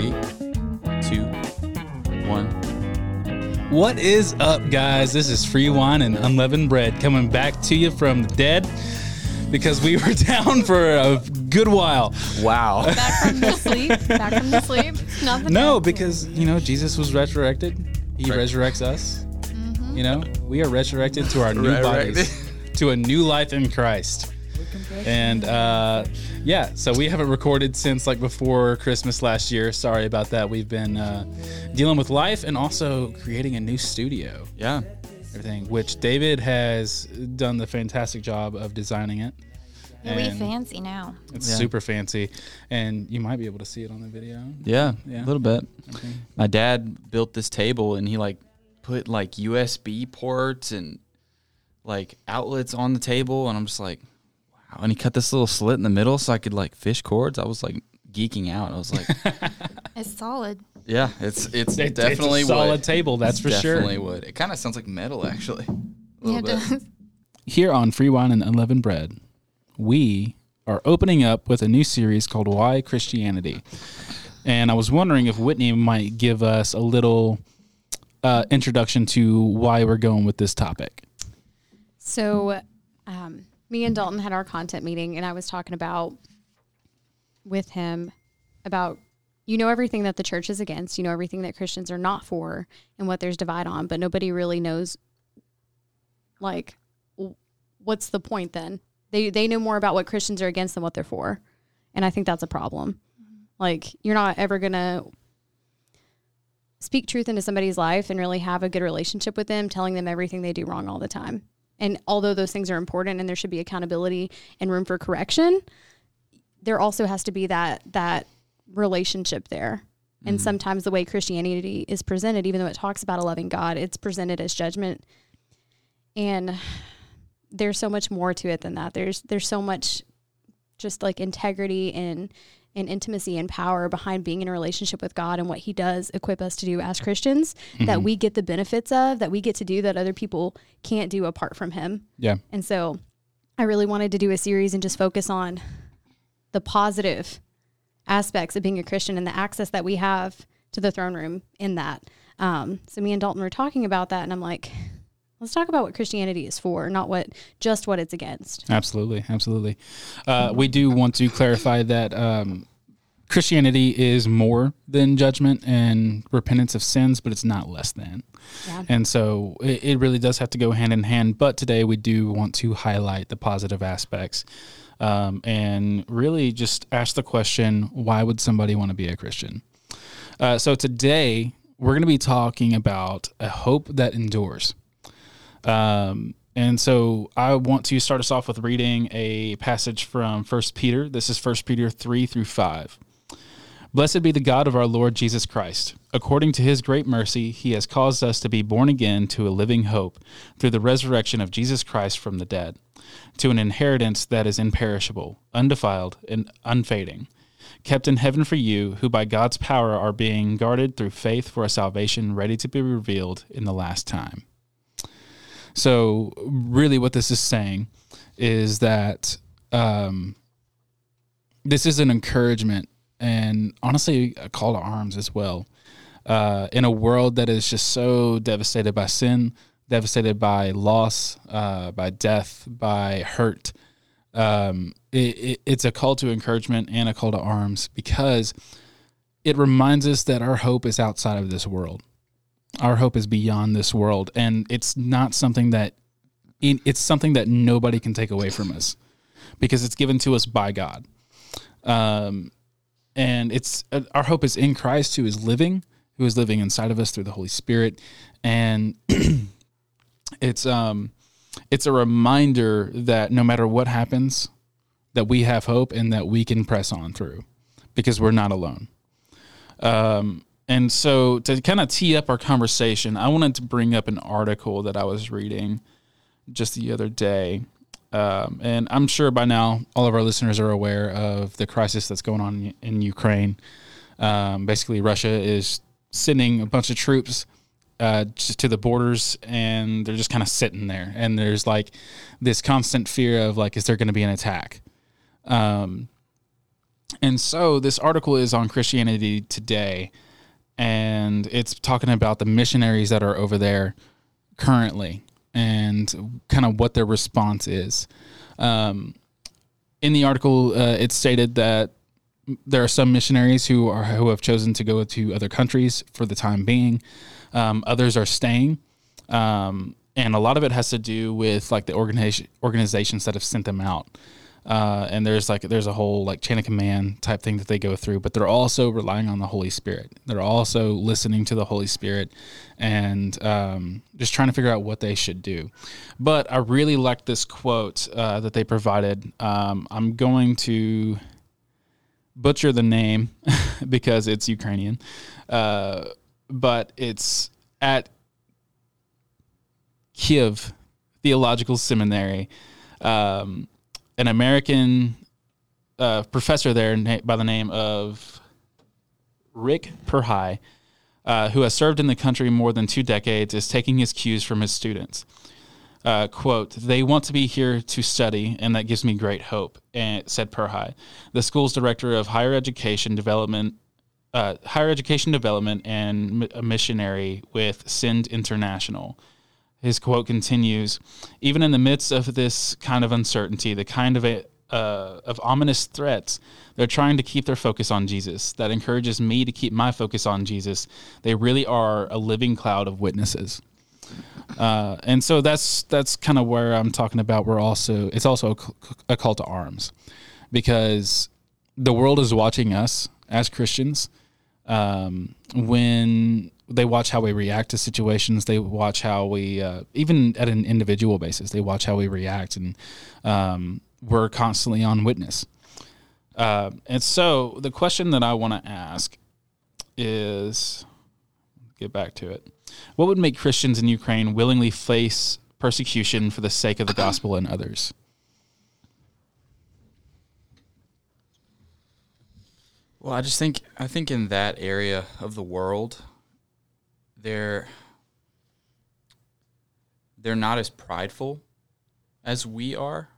Three, two, one. What is up, guys? This is Free Wine and Unleavened Bread coming back to you from the dead because we were down for a good while. Wow. Back from the sleep. Back from the sleep. Nothing. No, because, you know, Jesus was resurrected. He Right. resurrects us. Mm-hmm. You know, we are resurrected to our new bodies, to a new life in Christ. And uh, yeah, so we haven't recorded since like before Christmas last year. Sorry about that. We've been uh, dealing with life and also creating a new studio. Yeah. everything, which David has done the fantastic job of designing it. Yeah, we And fancy now. It's Yeah. super fancy, and you might be able to see it on the video. Yeah. Yeah. A little bit. Okay. My dad built this table and he like put like USB ports and like outlets on the table and I'm just like, wow. And he cut this little slit in the middle so I could like fish cords. I was like geeking out. I was like, It's solid. yeah, it's it's It- definitely it's a solid wood. table, that's It's for sure. Definitely wood. It kind of sounds like metal actually. A Yeah, it bit. does. Here on Free Wine and Unleavened Bread, we are opening up with a new series called Why Christianity. And I was wondering if Whitney might give us a little uh, introduction to why we're going with this topic. So, um, me and Dalton had our content meeting, and I was talking about with him about you know everything that the church is against, you know everything that Christians are not for, and what there's divide on, but nobody really knows like what's the point then? They they know more about what Christians are against than what they're for, and I think that's a problem. Mm-hmm. Like you're not ever gonna speak truth into somebody's life and really have a good relationship with them, telling them everything they do wrong all the time. And although those things are important and there should be accountability and room for correction, there also has to be that that relationship there. And mm-hmm. sometimes the way Christianity is presented, even though it talks about a loving God, it's presented as judgment. And there's so much more to it than that. There's there's so much just like integrity and and intimacy and power behind being in a relationship with God and what He does equip us to do as Christians that we get the benefits of, that we get to do that other people can't do apart from Him. Yeah. And so I really wanted to do a series and just focus on the positive aspects of being a Christian and the access that we have to the throne room in that. Um, so me and Dalton were talking about that, and I'm like, let's talk about what Christianity is for, not what just what it's against. Absolutely, absolutely. Uh, we do want to clarify that um, Christianity is more than judgment and repentance of sins, but it's not less than. Yeah. And so it, it really does have to go hand in hand. But today we do want to highlight the positive aspects um, and really just ask the question why would somebody want to be a Christian? Uh, so today we're going to be talking about a hope that endures. Um, and so I want to start us off with reading a passage from First Peter. This is First Peter 3 through 5. Blessed be the God of our Lord Jesus Christ. According to his great mercy, he has caused us to be born again to a living hope through the resurrection of Jesus Christ from the dead, to an inheritance that is imperishable, undefiled, and unfading, kept in heaven for you, who by God's power are being guarded through faith for a salvation ready to be revealed in the last time. So, really, what this is saying is that um, this is an encouragement and honestly a call to arms as well. Uh, in a world that is just so devastated by sin, devastated by loss, uh, by death, by hurt, um, it, it, it's a call to encouragement and a call to arms because it reminds us that our hope is outside of this world our hope is beyond this world and it's not something that it's something that nobody can take away from us because it's given to us by god. Um, and it's uh, our hope is in christ who is living who is living inside of us through the holy spirit. And it's um it's a reminder that no matter what happens that we have hope and that we can press on through because we're not alone. Um and so to kind of tee up our conversation, I wanted to bring up an article that I was reading just the other day. Um, and I'm sure by now all of our listeners are aware of the crisis that's going on in Ukraine. Um, basically, Russia is sending a bunch of troops uh, to the borders, and they're just kind of sitting there. And there's like this constant fear of like, is there going to be an attack? Um, and so this article is on Christianity Today, and it's talking about the missionaries that are over there currently and kind of what their response is. Um, in the article, uh, it stated that there are some missionaries who are who have chosen to go to other countries for the time being. Um, others are staying, um, and a lot of it has to do with like the organization organizations that have sent them out. Uh, and there's like there's a whole like chain of command type thing that they go through, but they're also relying on the Holy Spirit. They're also listening to the Holy Spirit and um, just trying to figure out what they should do. But I really like this quote uh, that they provided. Um, I'm going to butcher the name because it's Ukrainian, uh, but it's at Kiev Theological Seminary. Um, an American uh, professor there by the name of Rick Perhai, uh, who has served in the country more than two decades, is taking his cues from his students. Uh, quote, they want to be here to study, and that gives me great hope, and said Perhai, the school's director of higher education development, uh, higher education development and a missionary with Send International. His quote continues, even in the midst of this kind of uncertainty, the kind of a, uh, of ominous threats, they're trying to keep their focus on Jesus. That encourages me to keep my focus on Jesus. They really are a living cloud of witnesses. Uh, and so that's that's kind of where I'm talking about. We're also it's also a, a call to arms because the world is watching us as Christians um, when they watch how we react to situations. They watch how we, uh, even at an individual basis, they watch how we react, and um, we're constantly on witness. Uh, and so, the question that I want to ask is, get back to it. What would make Christians in Ukraine willingly face persecution for the sake of the gospel and others? Well, I just think I think in that area of the world, they're they're not as prideful as we are.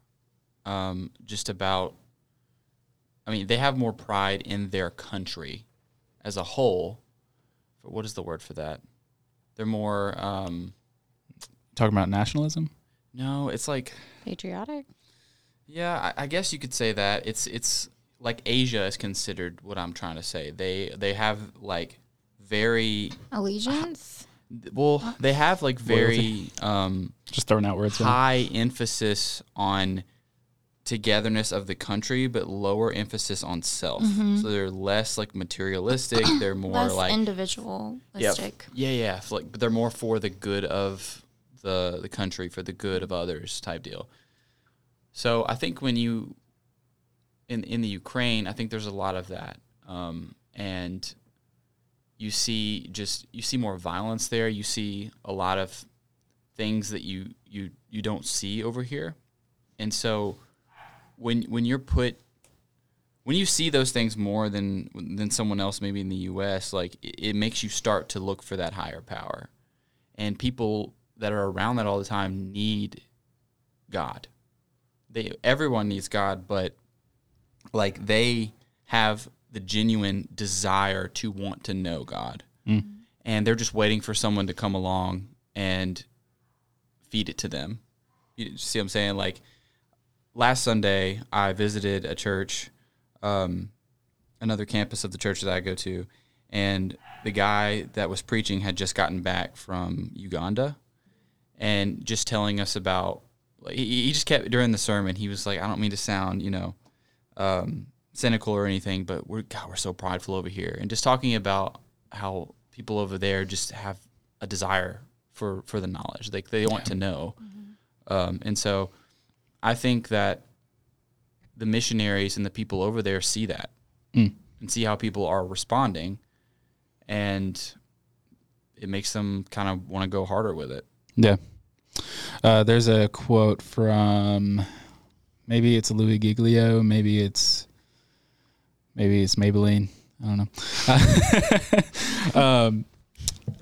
Um, just about, I mean, they have more pride in their country as a whole. What is the word for that? They're more. Um, Talking about nationalism? no, it's like Patriotic. yeah, I, I guess you could say that. It's it's like Asia is considered what I'm trying to say. They they have like very Allegiance. well, they have like very um, Just throwing out words. there. high emphasis on togetherness of the country, but lower emphasis on self. So they're less like materialistic. They're more Less like individualistic. yeah, yeah. f- Like, they're more for the good of the the country, for the good of others, type deal. So I think when you in in the Ukraine, I think there's a lot of that, um, and you see just you see more violence there. You see a lot of things that you you you don't see over here, and so when when you're put when you see those things more than than someone else maybe in the US like it, it makes you start to look for that higher power. And people that are around that all the time need God. They everyone needs God but like they have the genuine desire to want to know God and they're just waiting for someone to come along and feed it to them you see what I'm saying like last Sunday, I visited a church, um, another campus of the church that I go to, and the guy that was preaching had just gotten back from Uganda, and just telling us about. He, he just kept during the sermon. He was like, "I don't mean to sound, you know, um, cynical or anything, but we're God, we're so prideful over here," and just talking about how people over there just have a desire for for the knowledge, like they want to know, um, and so. I think that the missionaries and the people over there see that Mm. and see how people are responding, and it makes them kind of want to go harder with it. Yeah. Uh, there's a quote from maybe it's Louis Giglio, maybe it's maybe it's Maybelline. I don't know. um,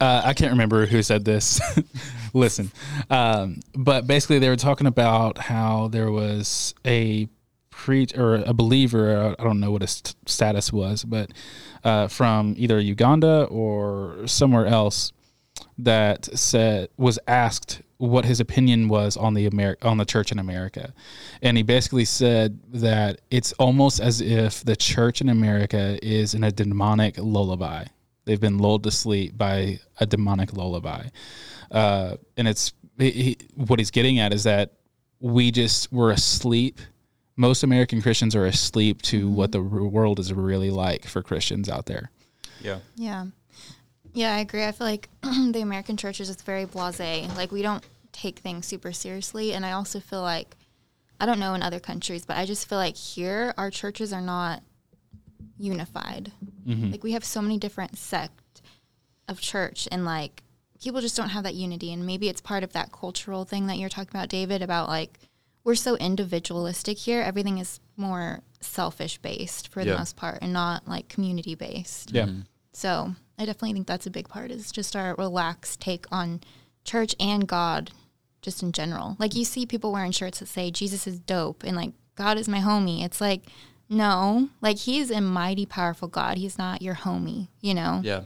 uh, I can't remember who said this. Listen, um, but basically they were talking about how there was a preach or a believer. I don't know what his st- status was, but uh, from either Uganda or somewhere else that said was asked what his opinion was on the Amer- on the church in America, and he basically said that it's almost as if the church in America is in a demonic lullaby. They've been lulled to sleep by a demonic lullaby, uh, and it's he, he- what he's getting at is that we just were asleep. Most American Christians are asleep to what the r- world is really like for Christians out there. Yeah. Yeah. Yeah, I agree. I feel like the American church is just very blasé. Like we don't take things super seriously, and I also feel like I don't know in other countries, but I just feel like here our churches are not unified. Mm-hmm. Like we have so many different sect of church, and like people just don't have that unity. And maybe it's part of that cultural thing that you're talking about, David, about like we're so individualistic here. Everything is more selfish based for the most part, and not like community based. Yeah. Mm-hmm. So I definitely think that's a big part is just our relaxed take on church and God just in general. Like you see people wearing shirts that say Jesus is dope and like God is my homie. It's like, no, like he's a mighty powerful God. He's not your homie, you know? Yeah.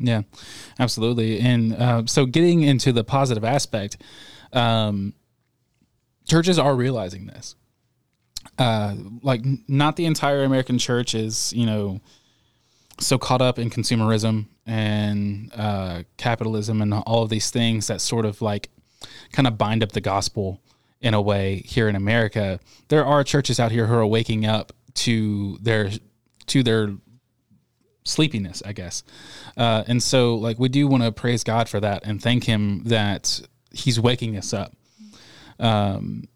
Yeah, absolutely. And uh, so, getting into the positive aspect, um, churches are realizing this. Uh, like, n- not the entire American church is, you know, so caught up in consumerism and uh, capitalism and all of these things that sort of like kind of bind up the gospel in a way here in America. There are churches out here who are waking up to their to their sleepiness, I guess. Uh, and so, like, we do want to praise God for that and thank Him that He's waking us up. Um,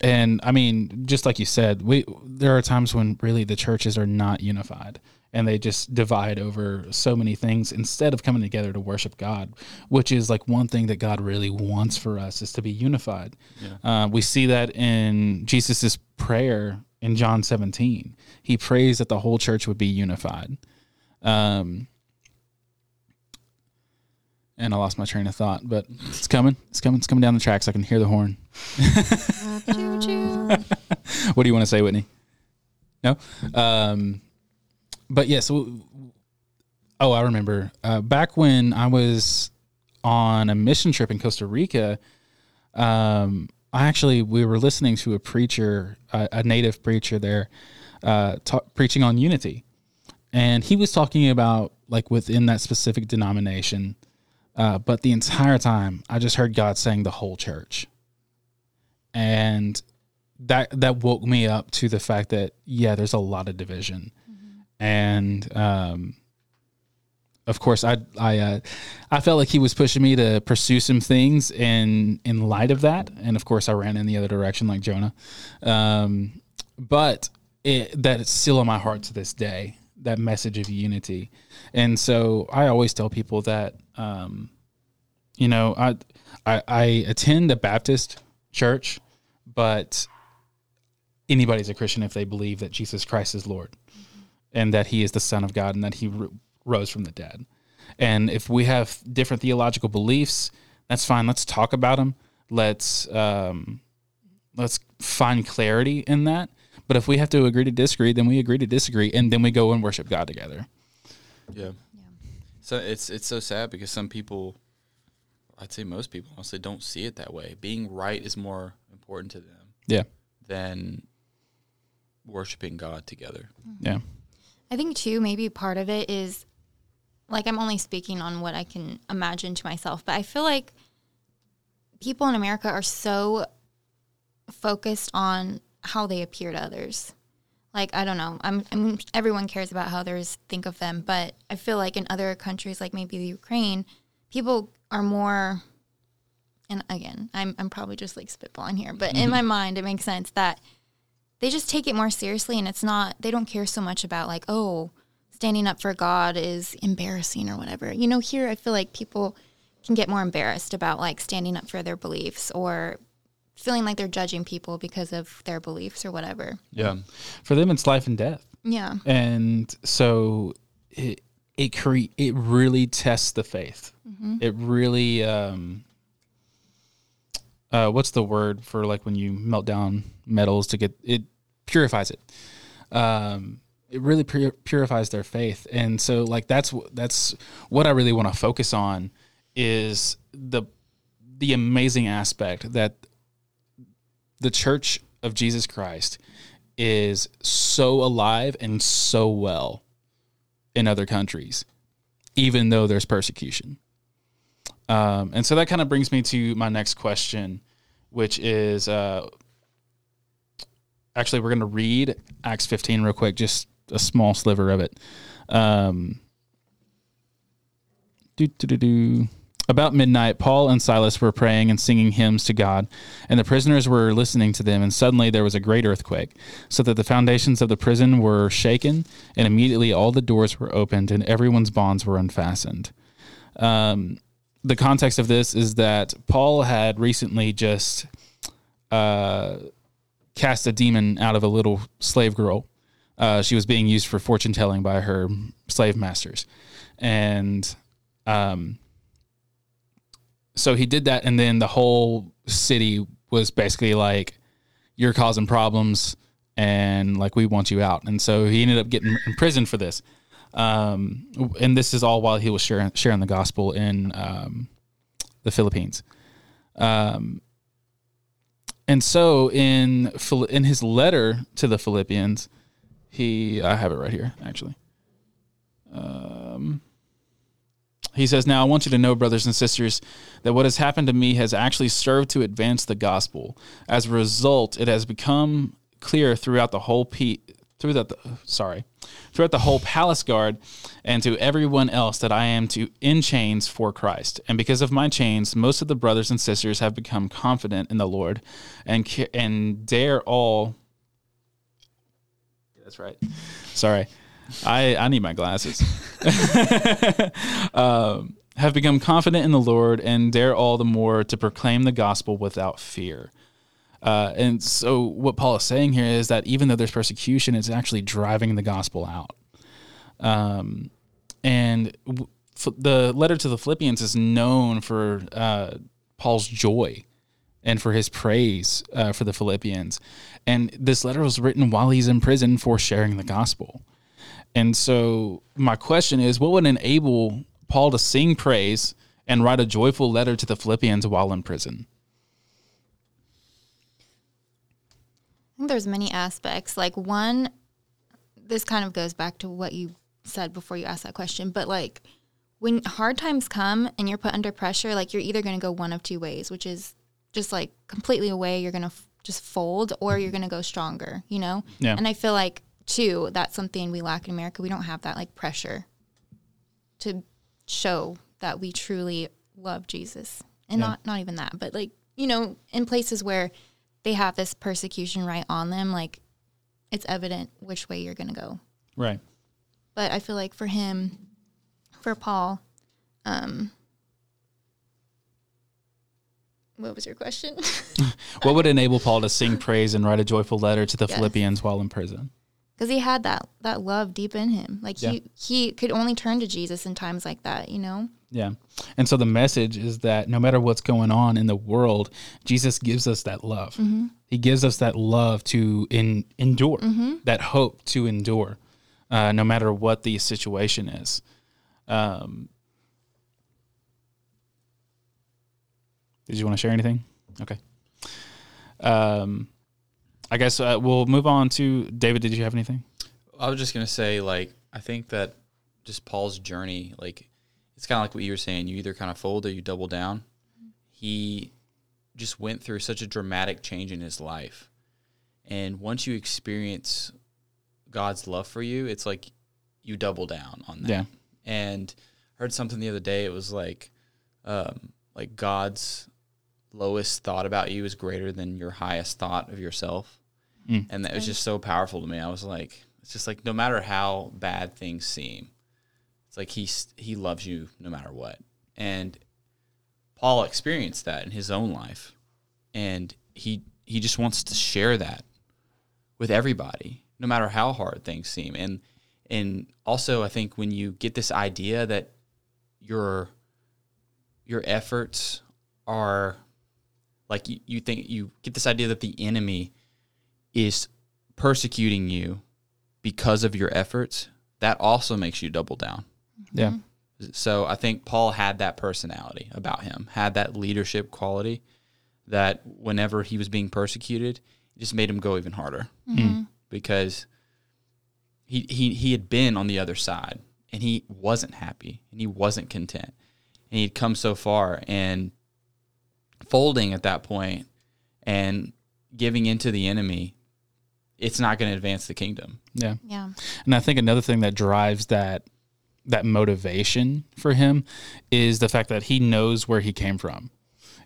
and I mean, just like you said, we there are times when really the churches are not unified and they just divide over so many things instead of coming together to worship God, which is like one thing that God really wants for us is to be unified. Uh, we see that in Jesus's prayer in John 17. He prays that the whole church would be unified. Um, and I lost my train of thought, but it's coming. It's coming. It's coming down the tracks. I can hear the horn. what do you want to say, Whitney? No. Um, but yes. Yeah, so, oh, I remember uh, back when I was on a mission trip in Costa Rica. Um, I actually we were listening to a preacher, a, a native preacher there, uh, ta- preaching on unity, and he was talking about like within that specific denomination. Uh, but the entire time, I just heard God saying the whole church, and that that woke me up to the fact that yeah, there's a lot of division, and um, of course, I I uh, I felt like he was pushing me to pursue some things in in light of that, and of course, I ran in the other direction like Jonah, um, but it, that is still in my heart to this day. That message of unity, and so I always tell people that um, you know I, I I attend a Baptist church, but anybody's a Christian if they believe that Jesus Christ is Lord and that he is the son of God and that he r- rose from the dead. And if we have different theological beliefs, that's fine. Let's talk about them. Let's um, let's find clarity in that. But if we have to agree to disagree, then we agree to disagree, and then we go and worship God together. Yeah. So it's it's so sad because some people, I'd say most people, honestly, don't see it that way. Being right is more important to them Yeah, than worshiping God together. yeah, I think too, maybe part of it is like I'm only speaking on what I can imagine to myself, but I feel like people in America are so focused on how they appear to others. Like I don't know, I'm, I'm everyone cares about how others think of them, but I feel like in other countries, like maybe the Ukraine, people are more. And again, I'm I'm probably just like spitballing here, but in mm-hmm. my mind, it makes sense that they just take it more seriously and it's not they don't care so much about like oh standing up for god is embarrassing or whatever you know here i feel like people can get more embarrassed about like standing up for their beliefs or feeling like they're judging people because of their beliefs or whatever Yeah. for them it's life and death. yeah and so it it cre- it really tests the faith. It really um uh what's the word for like when you melt down metals to get it purifies it. Um, it really pur- purifies their faith, and so like that's that's what I really want to focus on is the the amazing aspect that the Church of Jesus Christ is so alive and so well in other countries, even though there's persecution. Um, and so that kind of brings me to my next question, which is uh, actually, we're going to read Acts 15 real quick, just a small sliver of it. Um, do, do, do, do. About midnight, Paul and Silas were praying and singing hymns to God, and the prisoners were listening to them. And suddenly there was a great earthquake, so that the foundations of the prison were shaken, and immediately all the doors were opened, and everyone's bonds were unfastened. Um, the context of this is that Paul had recently just uh, cast a demon out of a little slave girl. Uh, she was being used for fortune telling by her slave masters, and um, so he did that, and then the whole city was basically like, "You're causing problems, and like we want you out." And so he ended up getting imprisoned for this. Um, and this is all while he was sharing sharing the gospel in um, the Philippines. Um, and so in in his letter to the Philippians, he I have it right here actually. Um, he says, Now I want you to know, brothers and sisters, that what has happened to me has actually served to advance the gospel. As a result, it has become clear throughout the whole pe- through the sorry, throughout the whole palace guard and to everyone else that I am to in chains for Christ. And because of my chains, most of the brothers and sisters have become confident in the Lord and and dare all That's right. Sorry. I, I need my glasses. um, have become confident in the Lord and dare all the more to proclaim the gospel without fear. Uh, and so, what Paul is saying here is that even though there's persecution, it's actually driving the gospel out. Um, and the letter to the Philippians is known for uh, Paul's joy and for his praise uh, for the Philippians. And this letter was written while he's in prison for sharing the gospel. And so, my question is what would enable Paul to sing praise and write a joyful letter to the Philippians while in prison? I think there's many aspects. Like one, this kind of goes back to what you said before you asked that question, but like when hard times come and you're put under pressure, like you're either going to go one of two ways, which is just like completely away, you're going to f- just fold, or you're going to go stronger, you know? Yeah. And I feel like too, that's something we lack in America. We don't have that like pressure to show that we truly love Jesus. And Yeah. not not even that, but like, you know, in places where they have this persecution right on them, like it's evident which way you're going to go. Right. But I feel like for him, for Paul, um, what was your question? What would enable Paul to sing praise and write a joyful letter to the Yes. Philippians while in prison? Because he had that that love deep in him. Like Yeah. he he could only turn to Jesus in times like that. You know. Yeah. And so the message is that no matter what's going on in the world, Jesus gives us that love. He gives us that love to in, endure, that hope to endure, uh, no matter what the situation is. Um, did you want to share anything? Okay. Um, I guess uh, we'll move on to David. Did you have anything? I was just gonna say, like, I think that just Paul's journey, like, it's kind of like what you were saying. You either kind of fold or you double down. He just went through such a dramatic change in his life, and once you experience God's love for you, it's like you double down on that. Yeah. And I heard something the other day. It was like, um, like God's lowest thought about you is greater than your highest thought of yourself Mm. and that was just so powerful to me. I was like, it's just like no matter how bad things seem, it's like he's he loves you no matter what. And Paul experienced that in his own life, and he he just wants to share that with everybody, no matter how hard things seem. And and also, I think when you get this idea that your your efforts are like you, you think you get this idea that the enemy is persecuting you because of your efforts, that also makes you double down. Yeah. Mm-hmm. So I think Paul had that personality about him, had that leadership quality that whenever he was being persecuted, it just made him go even harder. Mm-hmm. Mm. Because he, he he had been on the other side and he wasn't happy and he wasn't content. And he'd come so far and folding at that point and giving into the enemy it's not going to advance the kingdom Yeah. Yeah. And I think another thing that drives that that motivation for him is the fact that he knows where he came from.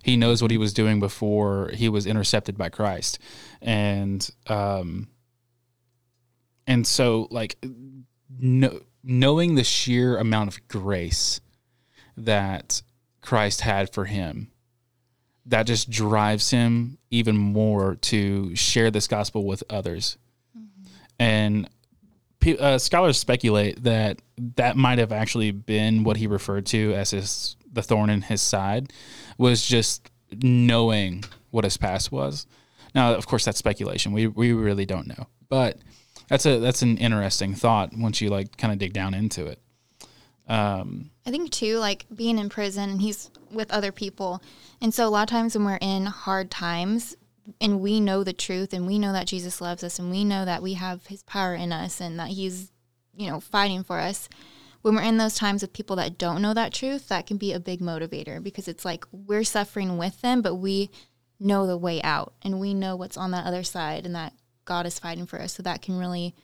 He knows what he was doing before he was intercepted by Christ. And um and so like no, knowing the sheer amount of grace that Christ had for him that just drives him even more to share this gospel with others. And uh, scholars speculate that that might have actually been what he referred to as his the thorn in his side was just knowing what his past was. Now, of course, that's speculation. We we really don't know, but that's a that's an interesting thought once you like kind of dig down into it. Um, I think too, like being in prison and he's with other people. And so a lot of times when we're in hard times and we know the truth and we know that Jesus loves us and we know that we have his power in us and that he's, you know, fighting for us. When we're in those times with people that don't know that truth, that can be a big motivator because it's like we're suffering with them, but we know the way out and we know what's on that other side and that God is fighting for us. So that can really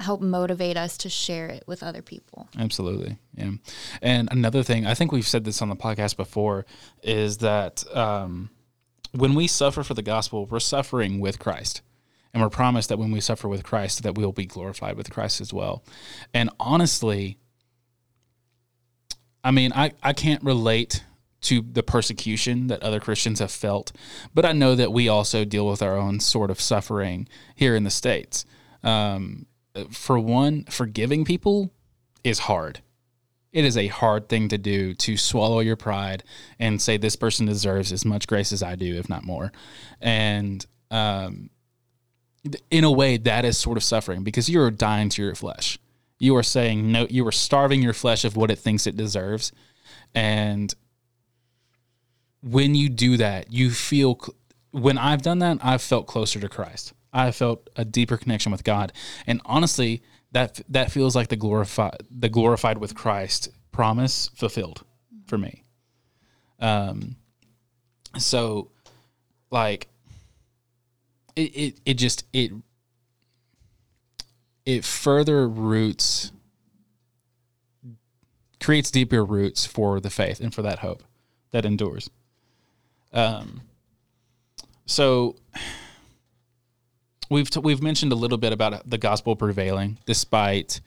help motivate us to share it with other people. Absolutely. Yeah. And another thing, I think we've said this on the podcast before, is that um, when we suffer for the gospel, we're suffering with Christ. And we're promised that when we suffer with Christ, that we will be glorified with Christ as well. And honestly, I mean, I, I can't relate to the persecution that other Christians have felt, but I know that we also deal with our own sort of suffering here in the States. Um, for one, forgiving people is hard. It is a hard thing to do to swallow your pride and say this person deserves as much grace as I do, if not more. And um, in a way, that is sort of suffering because you are dying to your flesh. You are saying no. You are starving your flesh of what it thinks it deserves, and when you do that, you feel. When I've done that, I've felt closer to Christ. I felt a deeper connection with God, and honestly, that that feels like the glorified the glorified with Christ promise fulfilled for me. Um, so, like, it it, it just it it further roots creates deeper roots for the faith and for that hope that endures. Um, so we've t- we've mentioned a little bit about the gospel prevailing despite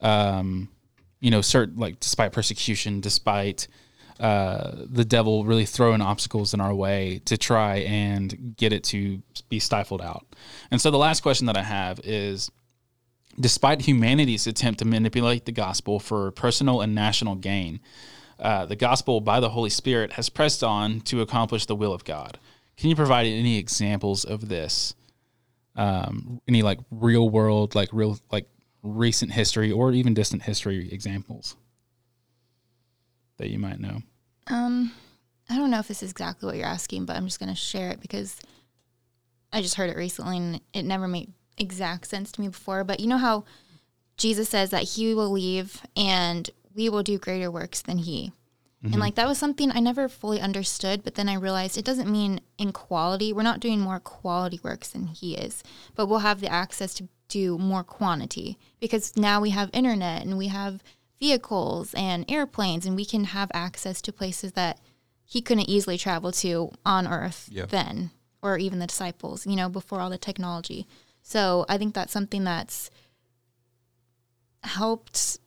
um, you know certain like despite persecution despite uh, the devil really throwing obstacles in our way to try and get it to be stifled out. And so the last question that i have is despite humanity's attempt to manipulate the gospel for personal and national gain uh, the gospel by the holy spirit has pressed on to accomplish the will of god. Can you provide any examples of this um, any like real world, like real, like recent history or even distant history examples that you might know? Um, I don't know if this is exactly what you're asking, but I'm just going to share it because I just heard it recently and it never made exact sense to me before. But you know how Jesus says that he will leave and we will do greater works than he. And mm-hmm. like that was something I never fully understood, but then I realized it doesn't mean in quality. We're not doing more quality works than he is, but we'll have the access to do more quantity because now we have internet and we have vehicles and airplanes and we can have access to places that he couldn't easily travel to on earth Yeah. then or even the disciples, you know, before all the technology. So I think that's something that's helped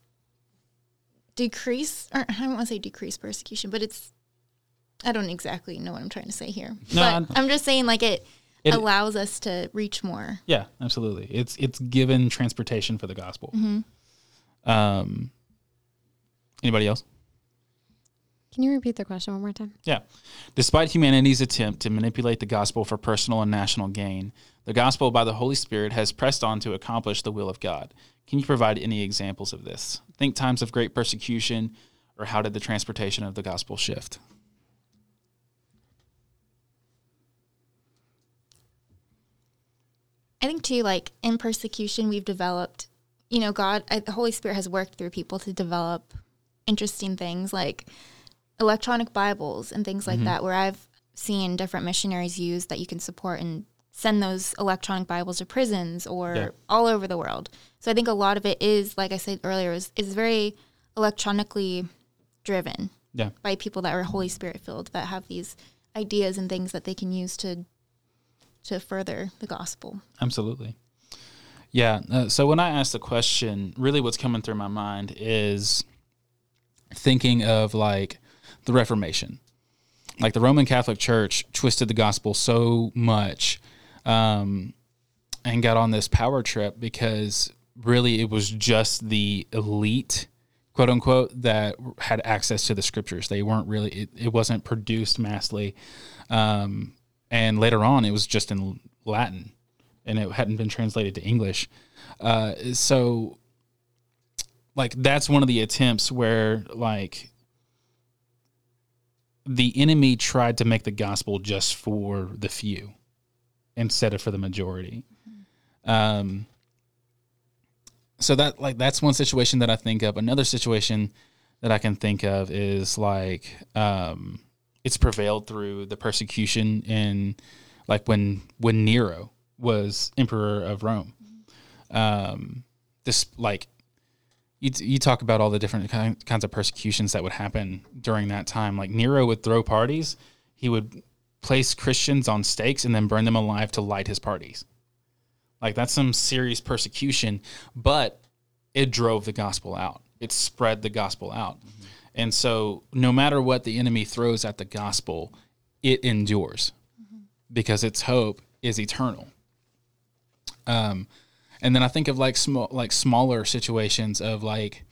decrease or I don't want to say decrease persecution, but it's I don't exactly know what I'm trying to say here. No, but I- I'm just saying like it, It- allows us to reach more. Yeah, absolutely. It's it's given transportation for the gospel. Um, anybody else? Can you repeat the question one more time? Yeah. Despite humanity's attempt to manipulate the gospel for personal and national gain, the gospel by the Holy Spirit has pressed on to accomplish the will of God. Can you provide any examples of this? Think times of great persecution, or how did the transportation of the gospel shift? I think too, like in persecution, we've developed, you know, God, I, the Holy Spirit has worked through people to develop interesting things like electronic Bibles and things like mm-hmm. that, where I've seen different missionaries use that you can support and send those electronic Bibles to prisons or Yeah. all over the world. So I think a lot of it is, like I said earlier, is, is very electronically driven Yeah. by people that are Holy Spirit filled that have these ideas and things that they can use to to further the gospel. Absolutely. Yeah. Uh, so when I ask the question, really what's coming through my mind is thinking of like the Reformation. Like the Roman Catholic Church twisted the gospel so much um, and got on this power trip because really it was just the elite, quote unquote, that had access to the scriptures. They weren't really, it, it wasn't produced massively. Um, and later on, it was just in Latin and it hadn't been translated to English. Uh, so, like, that's one of the attempts where, like, the enemy tried to make the gospel just for the few instead of for the majority. Um, so that like that's one situation that I think of. Another situation that I can think of is like um, it's prevailed through the persecution in like when when Nero was emperor of Rome. Um, this like you you talk about all the different kind, kinds of persecutions that would happen during that time. Like Nero would throw parties, he would place Christians on stakes and then burn them alive to light his parties. Like that's some serious persecution, but it drove the gospel out. It spread the gospel out. And so no matter what the enemy throws at the gospel, it endures because its hope is eternal. Um and then I think of like small like smaller situations of like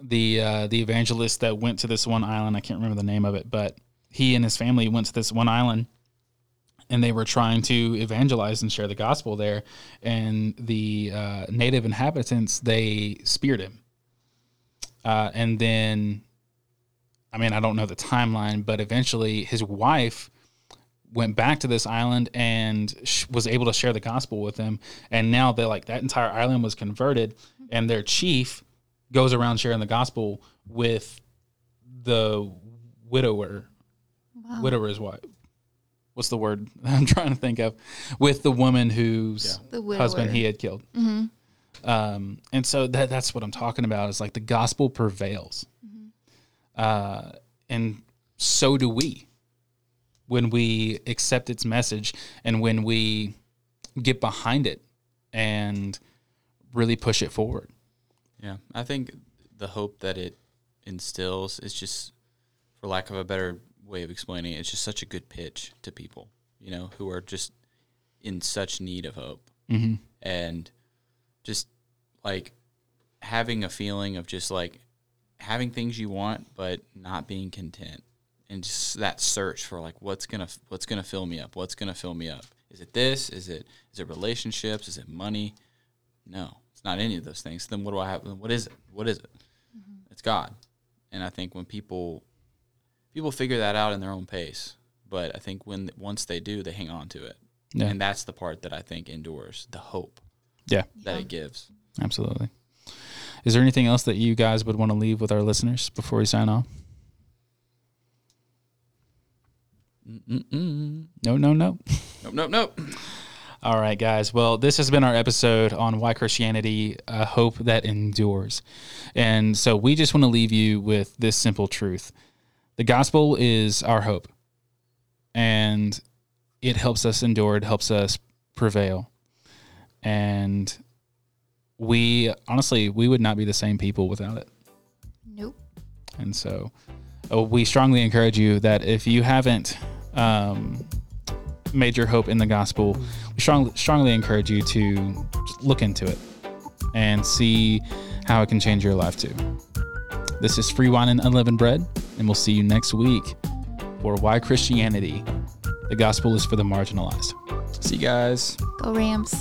the uh the evangelist that went to this one island, I can't remember the name of it, but he and his family went to this one island and they were trying to evangelize and share the gospel there and the uh, native inhabitants they speared him. Uh, and then i mean i don't know the timeline but eventually his wife went back to this island and sh- was able to share the gospel with them and now they like that entire island was converted and their chief goes around sharing the gospel with the widower widower's wife what's the word I'm trying to think of? With the woman whose The husband he had killed. Um, and so that that's what I'm talking about is like the gospel prevails, uh, and so do we when we accept its message and when we get behind it and really push it forward. Yeah, I think the hope that it instills is just, for lack of a better way of explaining it, it's just such a good pitch to people, you know, who are just in such need of hope. Mm-hmm. And just like having a feeling of just like having things you want, but not being content. And just that search for like what's gonna what's gonna fill me up, what's gonna fill me up. Is it this? Is it is it relationships? Is it money? No, it's not any of those things. Then what do I have? What is it? What is it? It's God. And I think when people people figure that out in their own pace, but I think when once they do, they hang on to it. Yeah. And that's the part that I think endures, the hope Yeah, that it gives. absolutely. Is there anything else that you guys would want to leave with our listeners before we sign off? No, no, no. Nope, nope, nope. All right, guys. Well, this has been our episode on why Christianity, a hope that endures. And so we just want to leave you with this simple truth the gospel is our hope, and it helps us endure, it helps us prevail. And we honestly, we would not be the same people without it. Nope. And so uh, we strongly encourage you that if you haven't um, made your hope in the gospel, we strongly, strongly encourage you to look into it and see how it can change your life too. This is Free Wine and Unleavened Bread. and we'll see you next week for Why Christianity. The gospel is for the marginalized. See you guys. Go Rams.